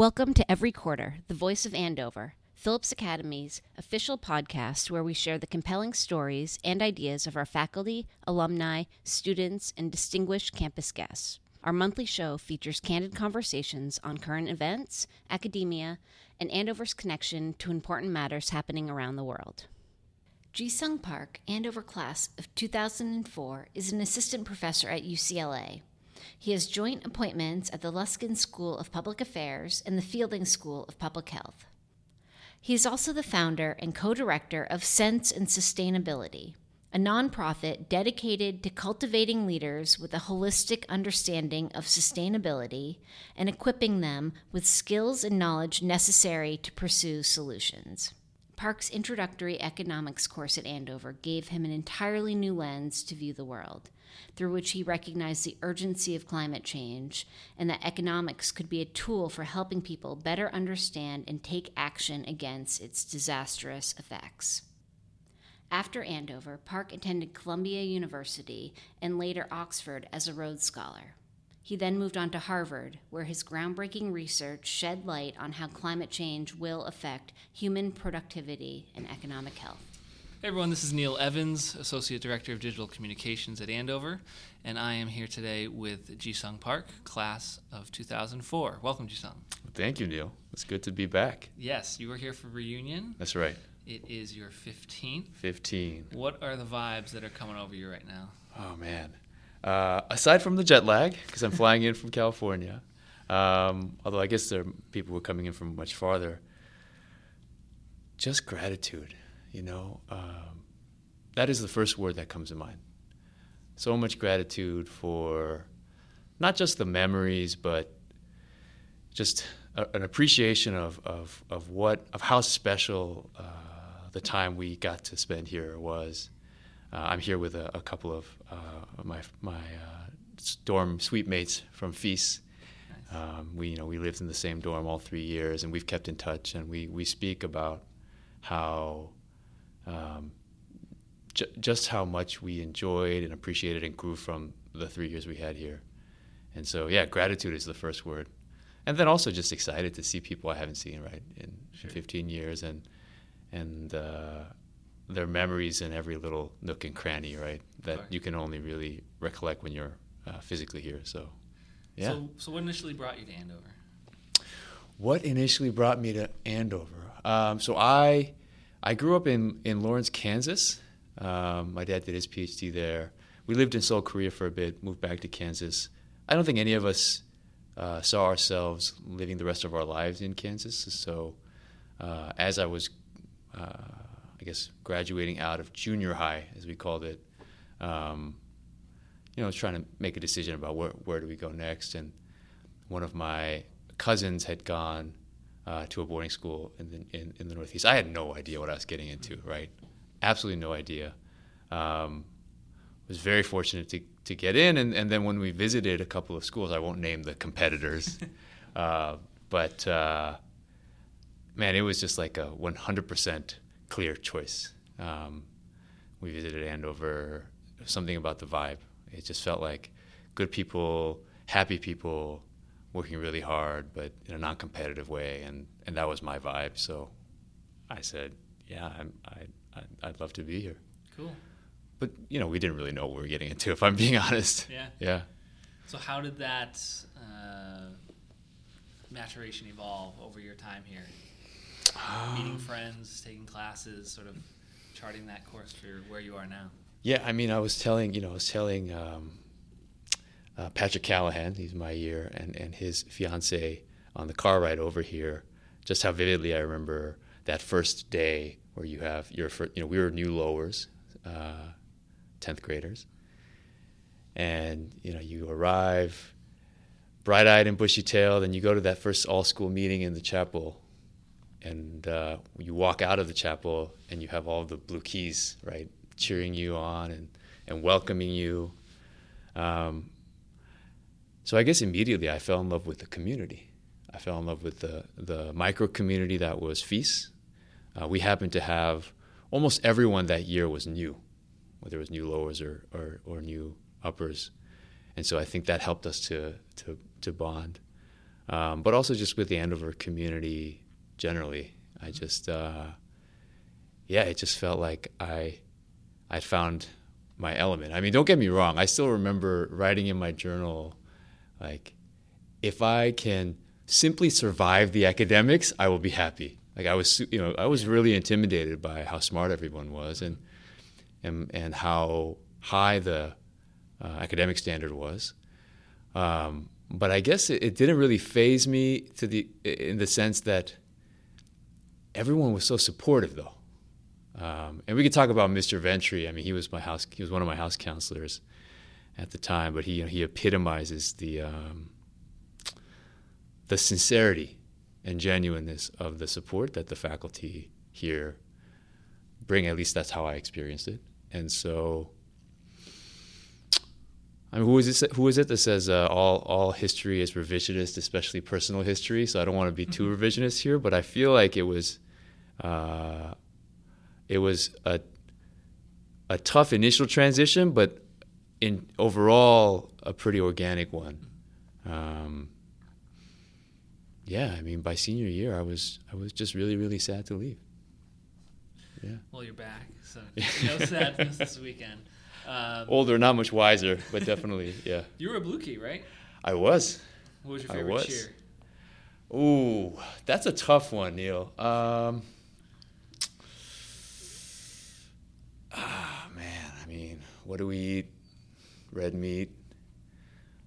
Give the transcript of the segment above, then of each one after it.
Welcome to Every Quarter, the voice of Andover, Phillips Academy's official podcast where we share the compelling stories and ideas of our faculty, alumni, students, and distinguished campus guests. Our monthly show features candid conversations on current events, academia, and Andover's connection to important matters happening around the world. Ji-Sung Park, Andover class of 2004, is an assistant professor at UCLA. He has joint appointments at the Luskin School of Public Affairs and the Fielding School of Public Health. He is also the founder and co director of Sense and Sustainability, a nonprofit dedicated to cultivating leaders with a holistic understanding of sustainability and equipping them with skills and knowledge necessary to pursue solutions. Park's introductory economics course at Andover gave him an entirely new lens to view the world, through which he recognized the urgency of climate change and that economics could be a tool for helping people better understand and take action against its disastrous effects. After Andover, Park attended Columbia University and later Oxford as a Rhodes Scholar. He then moved on to Harvard, where his groundbreaking research shed light on how climate change will affect human productivity and economic health. Hey everyone, this is Neil Evans, Associate Director of Digital Communications at Andover, and I am here today with Ji-Sung Park, class of 2004. Welcome, Ji-Sung. Thank you, Neil. It's good to be back. Yes, you were here for reunion. That's right. It is your 15th. 15. What are the vibes that are coming over you right now? Oh, man. Uh, aside from the jet lag, because I'm flying in from California, um, although I guess there are people who are coming in from much farther, just gratitude, you know. Um, that is the first word that comes to mind. So much gratitude for not just the memories, but just a, an appreciation of, of, of what, of how special uh, the time we got to spend here was. Uh, I'm here with a, a couple of uh, my my uh, dorm suite mates from Fuess. Nice. Um, we you know we lived in the same dorm all three years, and we've kept in touch, and we we speak about how. Um, j- just how much we enjoyed and appreciated and grew from the three years we had here. And so, yeah, gratitude is the first word. And then also just excited to see people I haven't seen, right, in sure. 15 years. And, and uh, their memories in every little nook and cranny, right? That right. you can only really recollect when you're uh, physically here. So, yeah. So, so what initially brought you to Andover? What initially brought me to Andover? Um, so I, I grew up in in Lawrence, Kansas. Um, my dad did his PhD there. We lived in Seoul, Korea for a bit. Moved back to Kansas. I don't think any of us uh, saw ourselves living the rest of our lives in Kansas. So, uh, as I was uh, I guess, graduating out of junior high, as we called it, um, you know, I was trying to make a decision about where, where do we go next. And one of my cousins had gone uh, to a boarding school in the, in, in, the Northeast. I had no idea what I was getting into, right? Absolutely no idea. Um, was very fortunate to, to get in. And, and then when we visited a couple of schools, I won't name the competitors, uh, but uh, man, it was just like a 100% clear choice. Um, we visited Andover. Something about the vibe. It just felt like good people, happy people, working really hard, but in a non-competitive way, and, and that was my vibe. So I said, yeah, I'm, I, I, would love to be here. Cool. But you know, we didn't really know what we were getting into, if I'm being honest. Yeah. Yeah. So how did that uh, maturation evolve over your time here? meeting friends, taking classes, sort of charting that course for where you are now? Yeah, I mean, I was telling, you know, I was telling um, uh, Patrick Callahan, he's my year, and, and his fiance on the car ride over here, just how vividly I remember that first day where you have your first, you know, we were new lowers, uh, 10th graders. And, you know, you arrive bright eyed and bushy tailed, and you go to that first all school meeting in the chapel and uh, you walk out of the chapel and you have all the blue keys right cheering you on and, and welcoming you um, so i guess immediately i fell in love with the community i fell in love with the, the micro community that was Fuess uh, we happened to have almost everyone that year was new whether it was new lowers or, or, or new uppers and so i think that helped us to, to, to bond um, but also just with the Andover community generally. I just, uh, yeah, it just felt like I, I found my element. I mean, don't get me wrong. I still remember writing in my journal, like, if I can simply survive the academics, I will be happy. Like I was, you know, I was really intimidated by how smart everyone was and and and how high the uh, academic standard was. Um, but I guess it, it, didn't really faze me to the in the sense that everyone was so supportive, though. Um, and we could talk about Mr. Ventry. I mean, he was my house. He was one of my house counselors at the time, but he you know, he epitomizes the um, the sincerity and genuineness of the support that the faculty here bring. At least that's how I experienced it. And so, I mean, who is it? Who is it that says uh, all all history is revisionist, especially personal history? So I don't want to be too mm-hmm. revisionist here, but I feel like it was, uh, it was a a tough initial transition, but in overall a pretty organic one. Um, yeah, I mean, by senior year, I was I was just really really sad to leave. Yeah. Well, you're back, so no sadness this weekend. Um, Older, not much wiser, but definitely, yeah. You were a Blue Key, right? I was. What was your favorite was. cheer? Ooh, that's a tough one, Neil. Um, ah, man. I mean, what do we eat? Red meat.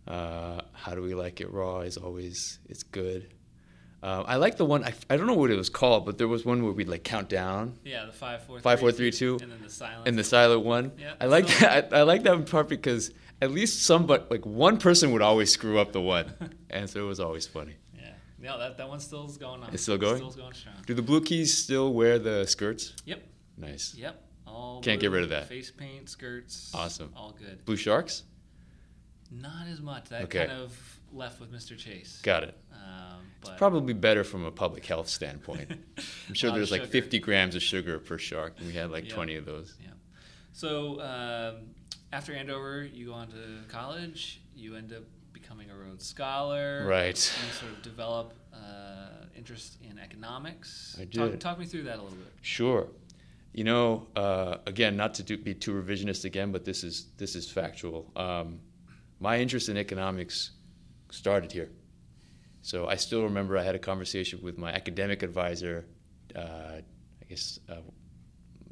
Uh, how do we like it raw? Is always it's good. Uh, I like the one. I, I don't know what it was called, but there was one where we'd like count down. Yeah, the five, four, five, four, three, two, and then the silent. And the silent one. Yeah, I like that. I, I, like that part because at least some, but like one person would always screw up the one, and so it was always funny. Yeah, yeah, that that one still's going on. It's still going. Still going strong. Do the blue keys still wear the skirts? Yep. Nice. Yep. All can't blue, get rid of that. Face paint, skirts. Awesome. All good. Blue sharks. Not as much. That okay. kind of left with Mr. Chase. Got it. Um, it's probably better from a public health standpoint. I'm sure there's like 50 grams of sugar per shark, and we had like 20 of those. Yeah. So um, after Andover, you go on to college. You end up becoming a Rhodes Scholar. Right. You sort of develop uh, interest in economics. I did. Talk, talk, me through that a little bit. Sure. You know, uh, again, not to do, be too revisionist again, but this is this is factual. Um, my interest in economics started here. So I still remember I had a conversation with my academic advisor. Uh, I guess, uh,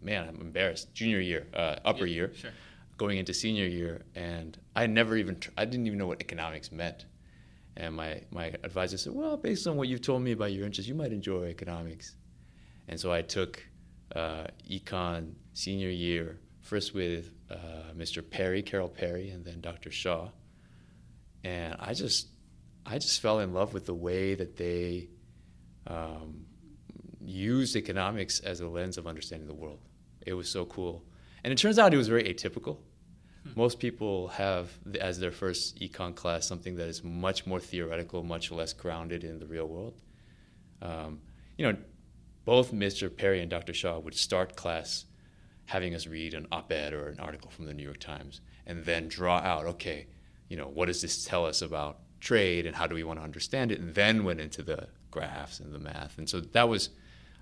man, I'm embarrassed. Junior year, uh, upper yeah, year, sure. going into senior year, and I never even tr- I didn't even know what economics meant. And my my advisor said, "Well, based on what you've told me about your interests, you might enjoy economics." And so I took uh, econ senior year first with uh, Mr. Perry, Carol Perry, and then Dr. Shaw. And I just I just fell in love with the way that they um, used economics as a lens of understanding the world. It was so cool. And it turns out it was very atypical. Hmm. Most people have as their first econ class something that is much more theoretical, much less grounded in the real world. Um, you know, both Mr. Perry and Dr. Shaw would start class having us read an op-ed or an article from the New York Times and then draw out, okay, you know, what does this tell us about trade and how do we want to understand it, and then went into the graphs and the math. And so that was,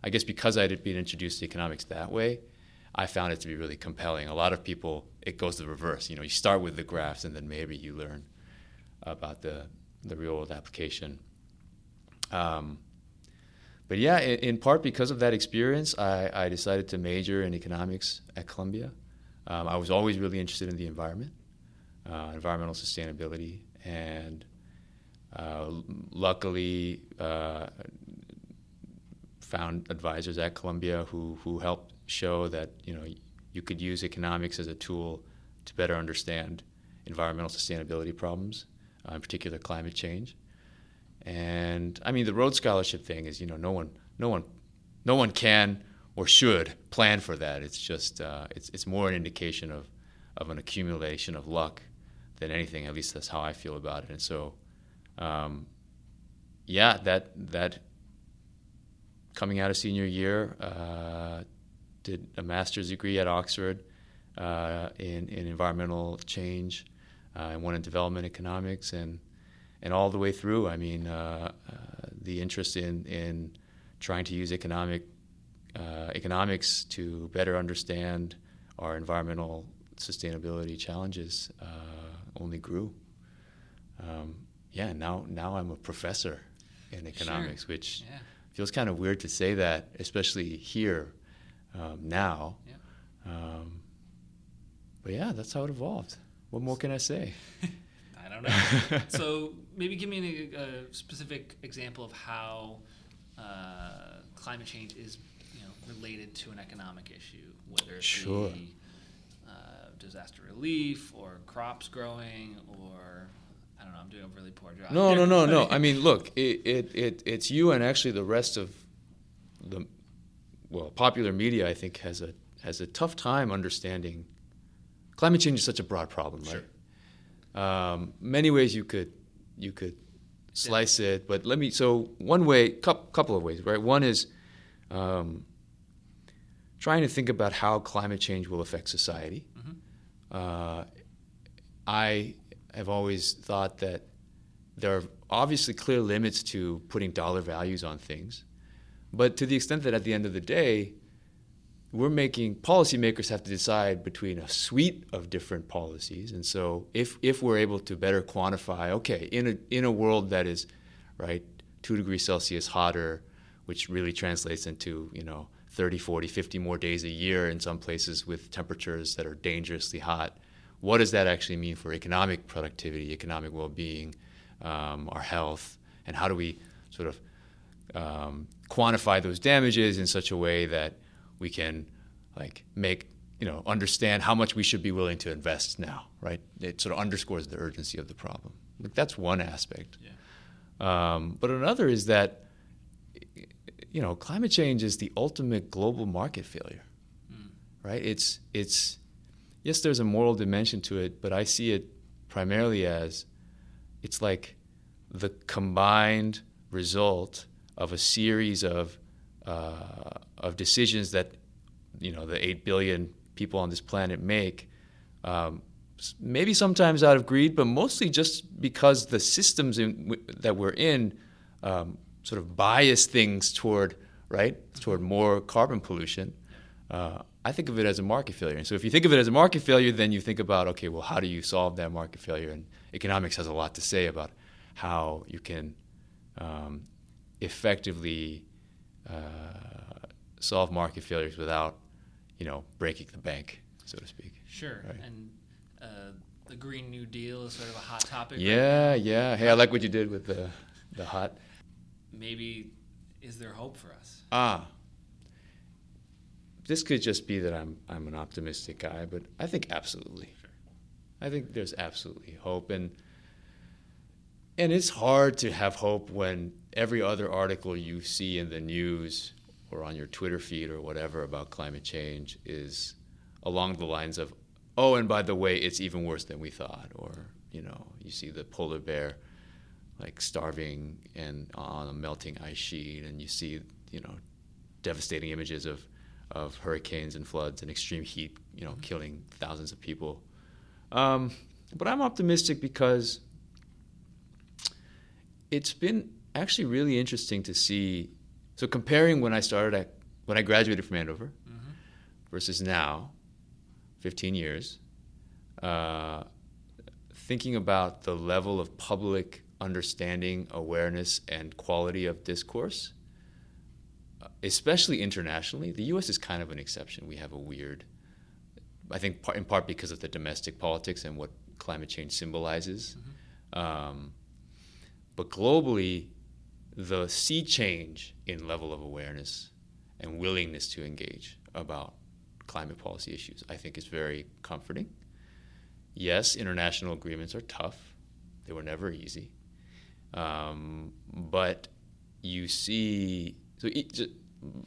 I guess, because I had been introduced to economics that way, I found it to be really compelling. A lot of people, it goes the reverse. You know, you start with the graphs and then maybe you learn about the, the real world application. Um, but yeah, in, in, part because of that experience, I, I, decided to major in economics at Columbia. Um, I was always really interested in the environment, uh, environmental sustainability, and uh, luckily, uh, found advisors at Columbia who who helped show that you know you could use economics as a tool to better understand environmental sustainability problems, uh, in particular climate change. And I mean, the Rhodes Scholarship thing is you know no one no one no one can or should plan for that. It's just uh, it's it's more an indication of of an accumulation of luck than anything. At least that's how I feel about it. And so um, yeah, that that coming out of senior year, uh, did a master's degree at Oxford uh, in in environmental change, uh, and one in development economics, and and all the way through. I mean, uh, uh, the interest in in trying to use economic uh, economics to better understand our environmental sustainability challenges uh, only grew. Um, yeah, now now I'm a professor in economics, Sure. which Yeah. feels kind of weird to say that, especially here um, now. Yeah. Um, but yeah, that's how it evolved. What more can I say? I don't know. so maybe give me a, a specific example of how uh, climate change is, you know, related to an economic issue, whether it Sure. be uh, disaster relief or crops growing or I don't know. I'm doing a really poor job. No, no, no, no. I mean, look, it, it, it, it's you and actually the rest of the, well, popular media, I think, has a, has a tough time understanding. Climate change is such a broad problem, right? Um, many ways you could, you could slice it, but let me, so one way, couple, of ways, right? One is um, trying to think about how climate change will affect society. Uh, I have always thought that there are obviously clear limits to putting dollar values on things, but to the extent that at the end of the day, we're making policymakers have to decide between a suite of different policies, and so if if we're able to better quantify, okay, in a in a world that is right two degrees Celsius hotter, which really translates into you know 30, 40, 50 more days a year in some places with temperatures that are dangerously hot. What does that actually mean for economic productivity, economic well-being, um, our health, and how do we sort of um, quantify those damages in such a way that we can like make you know understand how much we should be willing to invest now, right? It sort of underscores the urgency of the problem. Like that's one aspect. Yeah. Um, but another is that you know climate change is the ultimate global market failure, right? It's it's yes, there's a moral dimension to it, but I see it primarily as it's like the combined result of a series of uh, of decisions that you know the eight billion people on this planet make. Um, maybe sometimes out of greed, but mostly just because the systems in, that we're in um, sort of bias things toward right toward more carbon pollution. Uh, I think of it as a market failure. And so if you think of it as a market failure, then you think about okay, well, how do you solve that market failure? And economics has a lot to say about how you can um, effectively uh, solve market failures without, you know, breaking the bank, so to speak. Sure. Right. And uh, the Green New Deal is sort of a hot topic. Yeah, now. yeah. Hey, I like what you did with the the hot. Maybe is there hope for us? Ah. This could just be that I'm I'm an optimistic guy, but I think absolutely. Sure. I think there's absolutely hope and and it's hard to have hope when every other article you see in the news or on your Twitter feed or whatever about climate change is along the lines of, oh, and by the way, it's even worse than we thought. Or, you know, you see the polar bear like starving and on a melting ice sheet, and you see, you know, devastating images of, of hurricanes and floods and extreme heat, you know, killing thousands of people. Um, but I'm optimistic because it's been actually really interesting to see. So comparing when I started at when I graduated from Andover Mm-hmm. versus now, 15 years, uh, thinking about the level of public understanding, awareness, and quality of discourse, uh, especially internationally, the U.S. is kind of an exception. We have a weird, I think, in part because of the domestic politics and what climate change symbolizes. Um, but globally, the sea change in level of awareness and willingness to engage about climate policy issues, I think, is very comforting. Yes, international agreements are tough; they were never easy. Um, but you see, so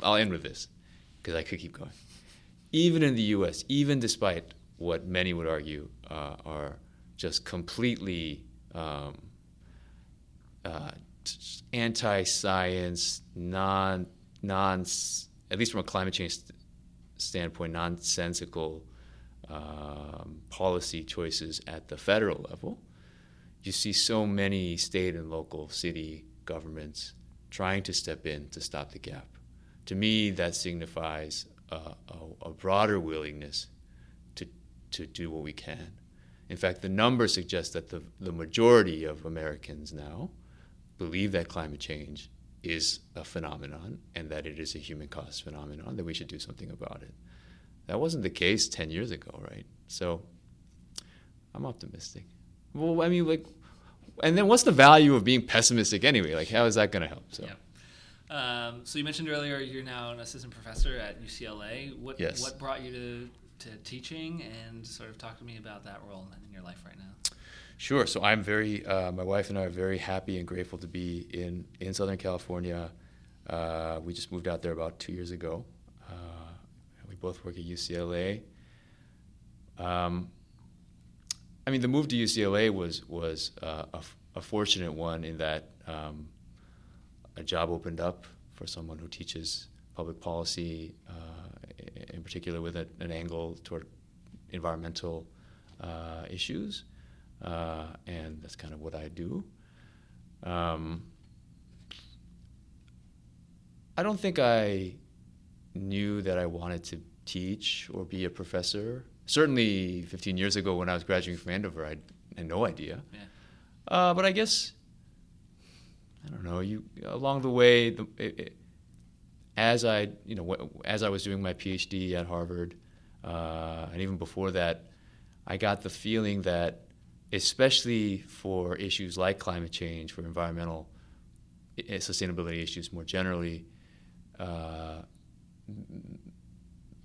I'll end with this because I could keep going. Even in the U.S., even despite what many would argue uh, are just completely um, uh, anti-science, non, non, at least from a climate change st- standpoint, nonsensical um, policy choices at the federal level. you see so many state and local city governments trying to step in to stop the gap. To me, that signifies a, a, a broader willingness to, to do what we can. In fact, the numbers suggest that the, the majority of Americans now believe that climate change is a phenomenon and that it is a human caused phenomenon, that we should do something about it. That wasn't the case 10 years ago, right? So I'm optimistic. Well, I mean, like, and then what's the value of being pessimistic anyway? Like, how is that going to help? So. Yeah. Um, so you mentioned earlier you're now an assistant professor at UCLA. What yes. what brought you to, to teaching, and sort of talk to me about that role in your life right now? Sure. So I'm very, uh, my wife and I are very happy and grateful to be in in Southern California. Uh, we just moved out there about two years ago. Uh, we both work at UCLA. Um, I mean, the move to UCLA was was uh, a, a, fortunate one in that um, a job opened up for someone who teaches public policy, uh, in particular with a, an angle toward environmental uh, issues, uh, and that's kind of what I do. Um, I don't think I knew that I wanted to teach or be a professor certainly 15 years ago when I was graduating from Andover, I had no idea. Yeah. Uh, but I guess I don't know. You along the way, the, it, it, as I you know as I was doing my PhD at Harvard, uh, and even before that, I got the feeling that, especially for issues like climate change, for environmental sustainability issues more generally, uh,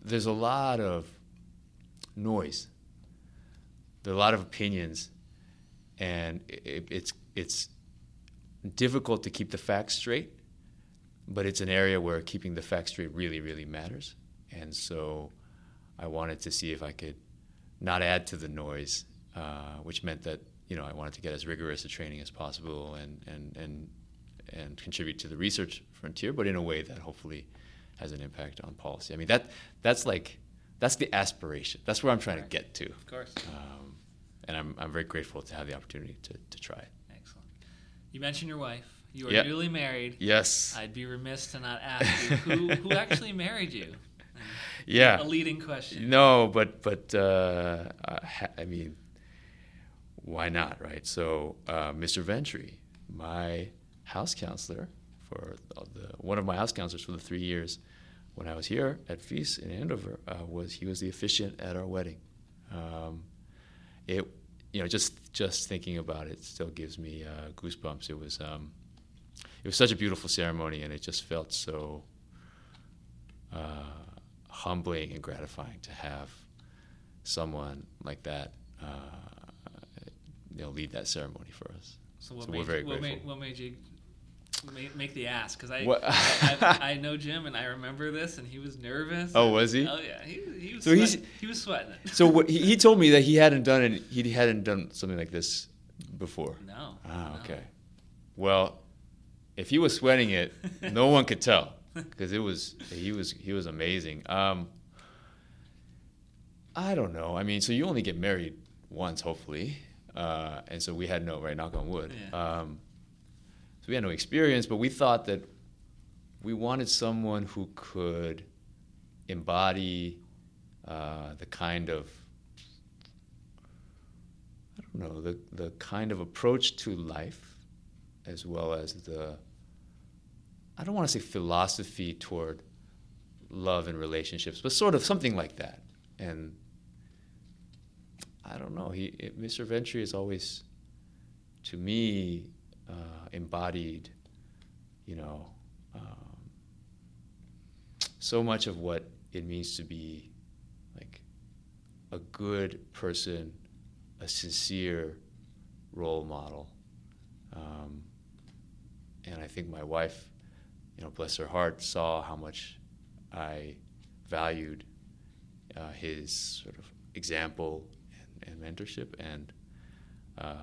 there's a lot of noise. There are a lot of opinions, and it, it's it's difficult to keep the facts straight. But it's an area where keeping the facts straight really, really matters. And so, I wanted to see if I could not add to the noise, uh, which meant that you know I wanted to get as rigorous a training as possible and and and and contribute to the research frontier, but in a way that hopefully has an impact on policy. I mean that that's like that's the aspiration. That's where I'm trying right. to get to. Of course. Um, and I'm, I'm very grateful to have the opportunity to, to try it. Excellent. You mentioned your wife. You are yep. newly married. Yes. I'd be remiss to not ask you who, who actually married you. Yeah. A leading question. No, but but uh, I mean, why not, right? So, uh, Mr. Ventry, my house counselor for the, one of my house counselors for the three years when I was here at Fuess in Andover uh, was he was the officiant at our wedding. Um, it, you know, just just thinking about it still gives me uh, goosebumps. It was um, it was such a beautiful ceremony, and it just felt so uh, humbling and gratifying to have someone like that, uh, you know, lead that ceremony for us. So, what so made, we're very what grateful. made, what made you make, make the ask because I, I, I I know Jim and I remember this and he was nervous. Oh, was he? Oh yeah, he, he was. So he's- he was sweating it. So what, he, he told me that he hadn't done it. He hadn't done something like this before. no. Ah, no. okay. Well, if he was sweating it, no one could tell because it was he was he was amazing. Um, I don't know. I mean, so you only get married once, hopefully, uh, and so we had no right. Knock on wood. Yeah. Um, so we had no experience, but we thought that we wanted someone who could embody uh, the kind of I don't know the the kind of approach to life, as well as the I don't want to say philosophy toward love and relationships, but sort of something like that. And I don't know. He it, Mr. Ventry is always, to me, uh, embodied, you know, um, so much of what it means to be like a good person, a sincere role model. Um, and I think my wife, you know, bless her heart, saw how much I valued uh, his sort of example and, and mentorship. And uh,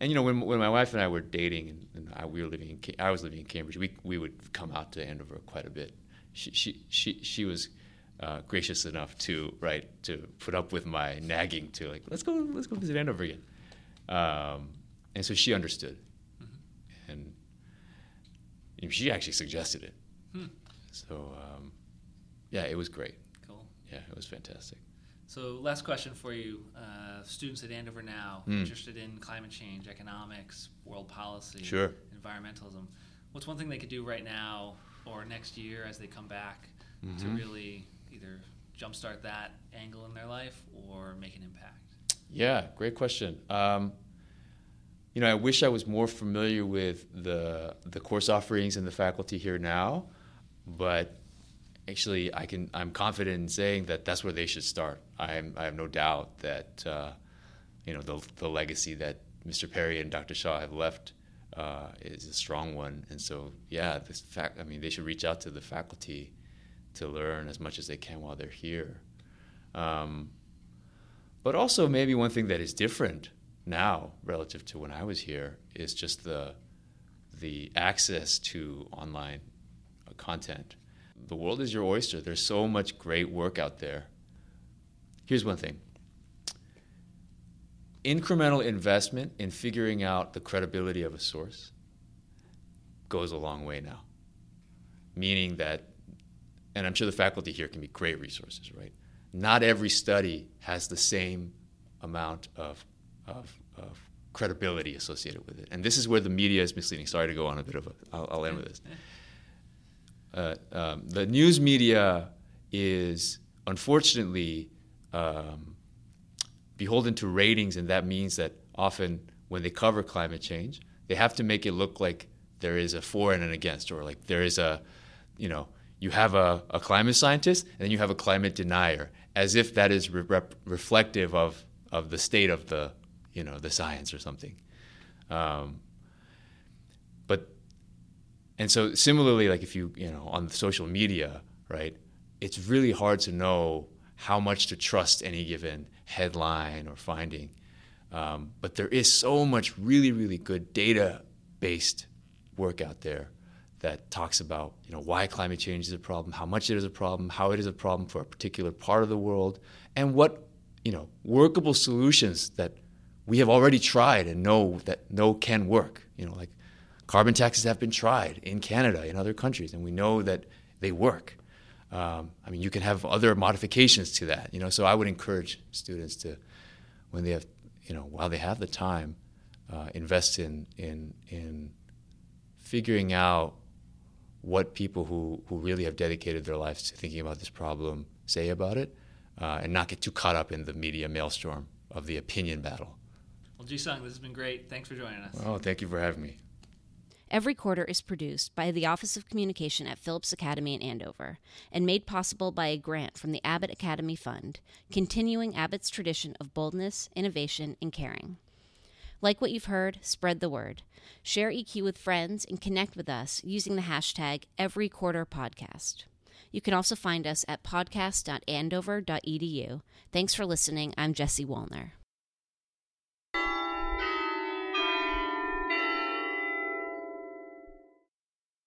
and you know, when, when my wife and I were dating, and, and I, we were living in, I was living in Cambridge. We we would come out to Andover quite a bit. She she she, she was. Uh, gracious enough to right to put up with my nagging to like let's go let's go visit Andover again, um, and so she understood, and you know, she actually suggested it. Hmm. So um, yeah, it was great. Cool. Yeah, it was fantastic. So, last question for you. Uh, students at Andover now Hmm. interested in climate change, economics, world policy, Sure. environmentalism. What's one thing they could do right now or next year as they come back to Mhm. really either jumpstart that angle in their life or make an impact? Yeah, great question. Um, you know, I wish I was more familiar with the the course offerings and the faculty here now, but actually, I can I'm confident in saying that that's where they should start. I'm, I have no doubt that uh, you know the the legacy that Mr. Perry and Dr. Shaw have left uh, is a strong one, and so yeah, this fact I mean they should reach out to the faculty to learn as much as they can while they're here. Um, but also, maybe one thing that is different now relative to when I was here is just the the access to online content. The world is your oyster. There's so much great work out there. Here's one thing. Incremental investment in figuring out the credibility of a source goes a long way now. Meaning that, and I'm sure the faculty here can be great resources, right? not every study has the same amount of, of, of credibility associated with it. And this is where the media is misleading. Sorry to go on a bit of a, I'll, I'll end with this. Uh, um, the news media is unfortunately um, beholden to ratings, and that means that often when they cover climate change, they have to make it look like there is a for and an against, or like there is a, you know, you have a, a climate scientist and then you have a climate denier, as if that is re- reflective of, of the state of the, you know, the science or something. Um, and so similarly, like if you, you know, on social media, right, it's really hard to know how much to trust any given headline or finding. Um, but there is so much really, really good data-based work out there that talks about you know why climate change is a problem, how much it is a problem, how it is a problem for a particular part of the world, and what you know workable solutions that we have already tried and know that know can work. You know, like carbon taxes have been tried in Canada, in other countries, and we know that they work. Um, I mean, you can have other modifications to that. You know, so I would encourage students to, when they have, you know, while they have the time, uh, invest in in in figuring out what people who, who really have dedicated their lives to thinking about this problem say about it, uh, and not get too caught up in the media maelstrom of the opinion battle. Well, Ji Sung, this has been great. Thanks for joining us. Oh, thank you for having me. Every quarter is produced by the Office of Communication at Phillips Academy in Andover and made possible by a grant from the Abbott Academy Fund, continuing Abbott's tradition of boldness, innovation, and caring. Like what you've heard, spread the word. Share EQ with friends and connect with us using the hashtag EveryQuarterPodcast. You can also find us at podcast.andover.edu. Thanks for listening. I'm Jesse Wallner.